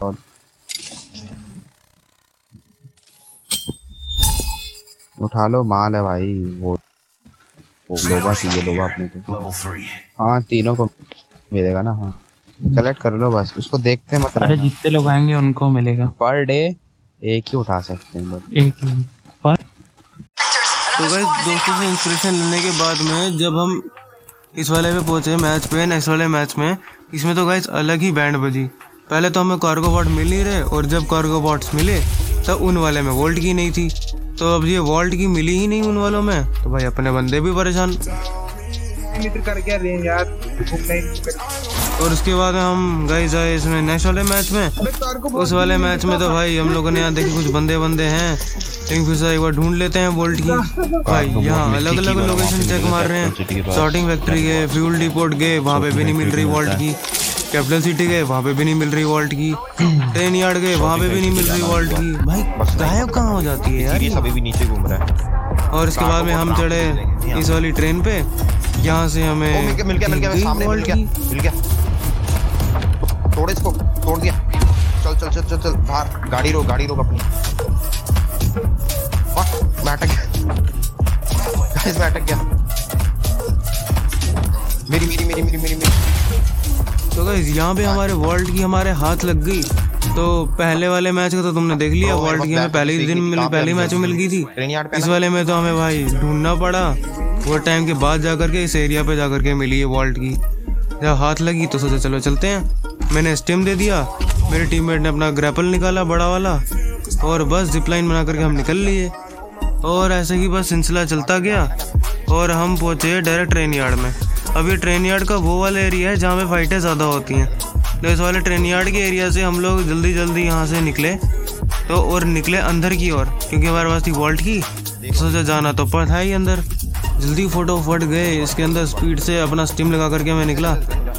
और उठा लो माल है भाई वो वो लोबा चाहिए लोबा अपने को। हाँ तीनों को मिलेगा ना हाँ। कलेक्ट कर लो बस उसको देखते हैं मतलब अरे जितने लोग आएँगे उनको मिलेगा। पर डे एक ही उठा सकते हैं बस। एक ही। पर? तो गए दोस्तों से इंस्पिरेशन लेने के बाद में जब हम इस वाले पे पहुँचे मैच पे नेक्स्ट वाले मैच में इसमें तो गाइस अलग ही बैंड बजी। पहले तो हमें कार्गो बॉट मिल नहीं रहे और जब कार्गो बॉट्स मिले तब उन वाले में वोल्ट की नहीं थी। तो अब ये वोल्ट की मिली ही नहीं उन वालों में। तो भाई अपने बंदे भी परेशान। मित्र कर क्या रहे यार? और उसके बाद हम गए आए इसमें नेक्स्ट वाले मैच में। उस वाले मैच में तो भाई हम लोगों ने यहाँ देखे कुछ बंदे बंदे हैं। लेकिन फिर एक बार ढूंढ लेते हैं बोल्ट की। भाई यहाँ अलग अलग लोकेशन चेक मार रहे हैं। शॉर्टिंग फैक्ट्री गए फ्यूल डिपोट गए वहाँ पे भी नहीं मिल रही वॉल्ट की। कैपिटल सिटी गए वहाँ पे भी नहीं मिल रही वॉल्ट की। ट्रेन यार्ड गए वहाँ पे भी नहीं मिल रही वॉल्ट की। भाई गायब कहाँ हो जाती है यार अभी भी नीचे घूम रहा है। और इसके बाद में हम चढ़े इस वाली ट्रेन पे। यहाँ से हमें मिल गया मिल गया सामने मिल गया मिल गया। तोड़ इसको तोड़ दिया। चल चल चल चल चल बाहर। गाड़ी रोक गाड़ी रोक अपनी। फक मैं अटक गया। गाइस मैं अटक गया। मेरी मेरी मेरी मेरी मेरी मेरी। तो यहाँ पे हमारे वर्ल्ड की हमारे हाथ लग गई। तो पहले वाले मैच का तो तुमने देख लिया वर्ल्ड की हमें पहले ही दिन मिल पहले मैच में मिल गई थी। इस वाले में तो हमें भाई ढूंढना पड़ा। वो टाइम के बाद जा करके इस एरिया पे जा करके मिली है वॉल्ट की। जब हाथ लगी तो सोचा चलो चलते हैं। मैंने स्टेम दे दिया। मेरे टीममेट ने अपना ग्रैपल निकाला बड़ा वाला। और बस जिपलाइन बना करके हम निकल लिए। और ऐसे ही बस सिलसिला चलता गया। और हम पहुँचे डायरेक्ट ट्रेन यार्ड में। अब ये ट्रेन यार्ड का वो वाला एरिया है जहाँ पे फाइटें ज़्यादा होती हैं। तो इस वाले ट्रेन यार्ड के एरिया से हम लोग जल्दी जल्दी यहाँ से निकले। तो और निकले अंदर की ओर, क्योंकि हमारे पास थी वॉल्ट की तो सोचा जाना तो पर था ही अंदर। जल्दी फ़ोटो फट गए, इसके अंदर स्पीड से अपना स्टीम लगा करके मैं निकला।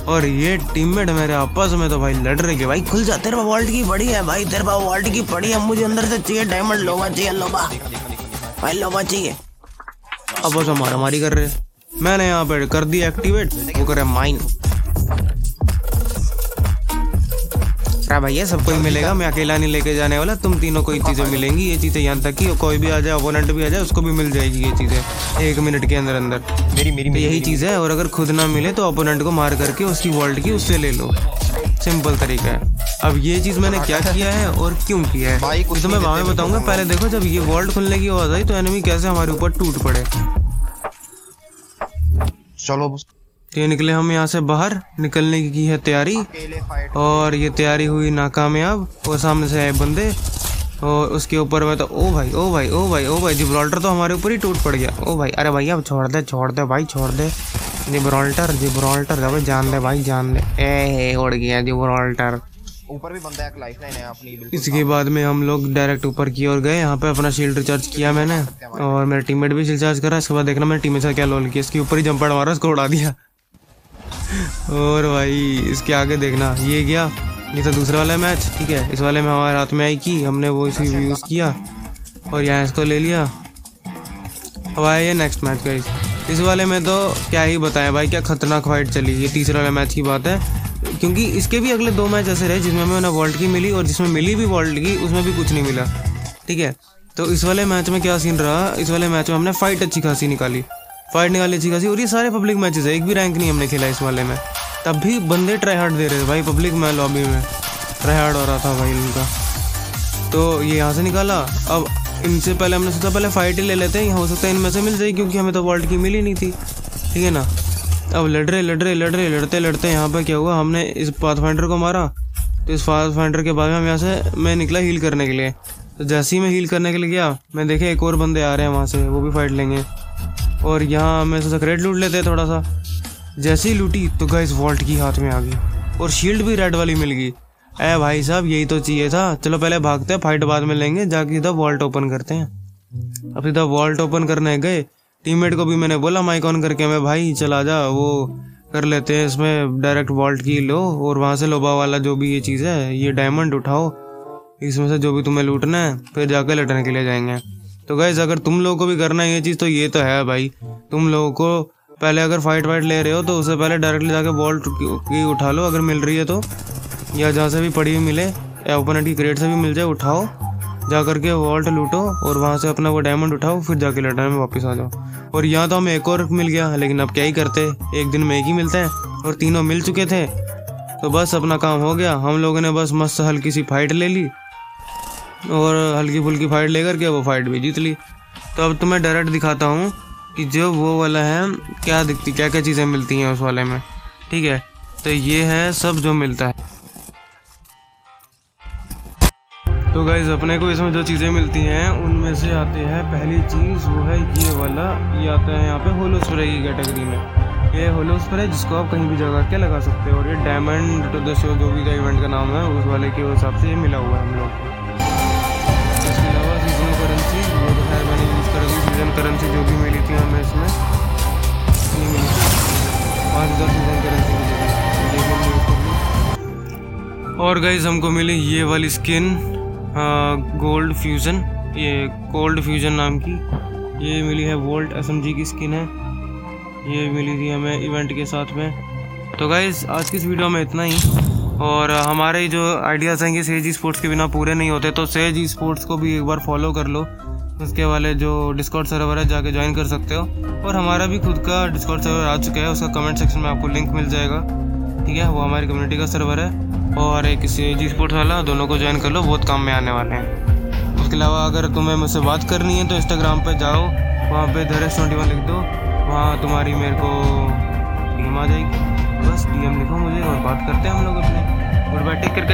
और ये टीममेट मेरे आपस में तो भाई लड़ रहे भाई खुल जा, तेरे वॉल्ट की पड़ी है भाई, तेरे वॉल्ट की पड़ी है, मुझे अंदर से चाहिए डायमंड लोबा चाहिए लोबा भाई लोबा चाहिए। अब बस मारा मारी कर रहे मैंने यहाँ पे कर दी एक्टिवेट वो करे माइन अरे भैया सबको ही मिलेगा? मैं अकेला नहीं लेके जाने वाला। तुम तीनों को ही चीज़ें मिलेंगी ये चीज़ें यहाँ तक कि कोई भी आ जाए ओपोनेंट भी आ जाए उसको भी मिल जाएगी ये चीज़ें एक मिनट के अंदर अंदर। मेरी मेरी तो मेरी यही चीज़ है और अगर खुद ना मिले तो ओपोनेंट को मार करके उसकी वर्ल्ड की उससे ले लो। सिंपल तरीका है। अब ये चीज़ मैंने क्या किया है और क्यों किया है? तो मैं वहाँ बताऊँगा। पहले देखो जब ये वर्ल्ड खुलने की आवाज़ आई तो एनिमी कैसे हमारे ऊपर टूट पड़े? चलो ये निकले हम यहाँ से बाहर निकलने की है तैयारी। और ये तैयारी हुई नाकामयाब और सामने से आए बंदे। और उसके ऊपर में तो ओ भाई ओ भाई ओ भाई ओ भाई जिब्राल्टर तो हमारे ऊपर ही टूट पड़ गया। ओ भाई अरे भाई अब छोड़ दे छोड़ दे भाई छोड़ दे। जिब्राल्टर जिब्राल्टर भाई जान दे भाई जान दे। ए उड़ गया जिब्राल्टर। ऊपर भी बंदा एक लाइफ लाइन है अपनी इसके बाद में हम लोग डायरेक्ट ऊपर की ओर गए यहाँ पे अपना शील्ड रिचार्ज किया मैंने और मेरा टीममेट भी शील्ड चार्ज करा इसके बाद देखना मैंने टीम से क्या लोल किया इसके ऊपर ही जंपड़ मारा उसको उड़ा दिया। और भाई इसके आगे देखना ये गया ये था दूसरा वाला मैच ठीक है इस वाले में हमारे हाथ में आई की हमने वो इसी यूज़ किया और यहाँ इसको ले लिया। अब आया ये नेक्स्ट मैच का इस वाले में तो क्या ही बताएँ भाई क्या खतरनाक फाइट चली ये तीसरे वाला मैच की बात है। क्योंकि इसके भी अगले दो मैच ऐसे रहे जिसमें हमें ना वर्ल्ड की मिली और जिसमें मिली भी वर्ल्ड की, उसमें भी कुछ नहीं मिला। ठीक है? तो इस वाले मैच में क्या सीन रहा? इस वाले मैच में हमने फाइट अच्छी खासी निकाली। फाइट निकाली अच्छी खासी और ये सारे पब्लिक मैचेस है, एक भी रैंक नहीं हमने खेला इस वाले में। तब भी बंदे ट्राई हार्ड दे रहे थे भाई पब्लिक में लॉबी में। ट्राई हार्ड हो रहा था भाई उनका तो ये यहाँ से निकाला। अब इनसे पहले हमने सोचा पहले फाइट ही ले लेते हैं, हो सकता है इनमें से मिल जाएगी क्योंकि हमें तो वर्ल्ड की मिली नहीं थी। ठीक है ना? अब लड़ रहे लड़ रहे लड़ रहे, लड़ते लड़ते यहाँ पे क्या हुआ? हमने इस पाथफाइंडर को मारा। तो इस पाथफाइंडर के बाद में हम यहाँ से, मैं निकला हील करने के लिए। तो जैसे ही मैं हील करने के लिए गया, मैं देखे एक और बंदे आ रहे हैं वहाँ से, वो भी फाइट लेंगे। और यहाँ मैं सोचा क्रेड लूट लेते हैं थोड़ा सा। जैसे ही लूटी तो गाइस वॉल्ट की हाथ में आ गई। और शील्ड भी रेड वाली मिल गई। अरे भाई साहब, यही तो चाहिए था। चलो पहले भागते हैं फाइट बाद में लेंगे, जाके सीधा वॉल्ट ओपन करते हैं। अब सीधा वॉल्ट ओपन करने गए टीममेट को भी मैंने बोला, माइक ऑन करके मैं भाई, चला जा वो कर लेते हैं इसमें डायरेक्ट वॉल्ट की लो, और वहाँ से लोबा वाला जो भी ये चीज़ है, ये डायमंड उठाओ। इसमें से जो भी तुम्हें लूटना है, फिर जाकर लटने के लिए जाएँगे। तो गैस अगर तुम लोगों को भी करना है ये चीज़ तो ये तो है भाई। तुम लोगों को पहले अगर फाइट वाइट ले रहे हो तो उससे पहले डायरेक्टली जाके वॉल्ट की उठा लो, अगर मिल रही है तो। या जहाँ से भी पड़ी हुई मिले, या ओपोनेंट की क्रेट से भी मिल जाए, उठाओ। जा करके वॉल्ट लूटो और वहाँ से अपना वो डायमंड उठाओ, फिर जाके लटाने में वापस आ जाओ। और यहाँ तो हमें एक और मिल गया, लेकिन अब क्या ही करते? एक दिन में एक ही मिलता है और तीनों मिल चुके थे। तो बस अपना काम हो गया। हम लोगों ने बस मस्त हल्की सी फाइट ले ली और हल्की फुल्की फाइट लेकर के वो फाइट भी जीत ली। तो अब तुम्हें डायरेक्ट दिखाता हूँ कि जो वो वाला है, क्या दिखती क्या क्या चीज़ें मिलती हैं उस वाले में। ठीक है? तो ये है सब जो मिलता है। तो गाइज़ अपने को इसमें जो चीज़ें मिलती हैं, उनमें से आते हैं पहली चीज़ वो है ये वाला। ये आता है यहाँ पे होलो स्प्रे की कैटेगरी में। ये होलो स्प्रे जिसको आप कहीं भी जगह के लगा सकते हो और ये डायमंड टू द शो जो भी इवेंट का नाम है, उस वाले के हिसाब से ये मिला हुआ है हम लोग। को इसके अलावा सीजनल करेंसी वो तो खैर मैंने यूज़ कर दी सीज़न करेंसी जो भी मिली थी हमें इसमें नहीं मिली पाँच हज़ार सीज़न करेंसी मिली थी। और गाइज़ हमको मिली ये वाली स्किन गोल्ड फ्यूज़न ये कोल्ड फ्यूज़न नाम की, ये मिली है वोल्ट एसएमजी की स्किन है। ये मिली थी हमें इवेंट के साथ में। तो गाइज़ आज की इस वीडियो में इतना ही। और हमारे जो आइडियाज़ हैं कि सेज ई स्पोर्ट्स के बिना पूरे नहीं होते तो सेज ई स्पोर्ट्स को भी एक बार फॉलो कर लो। उसके वाले जो डिस्कॉर्ड सर्वर है, जाके ज्वाइन कर सकते हो। और हमारा भी खुद का डिस्कॉर्ड सर्वर आ चुका है, उसका कमेंट सेक्शन में आपको लिंक मिल जाएगा। ठीक है, वो हमारी कम्युनिटी का सर्वर है। और एक जी स्पोर्ट्स वाला, दोनों को ज्वाइन कर लो, बहुत काम में आने वाले हैं। उसके अलावा अगर तुम्हें मुझसे बात करनी है तो इंस्टाग्राम पर जाओ, वहाँ पे धरेश ट्वेंटी वन लिख दो, वहाँ तुम्हारी मेरे को डीएम आ जाएगी। बस डीएम लिखो मुझे और बात करते हैं हम लोग अपने। Good bye take care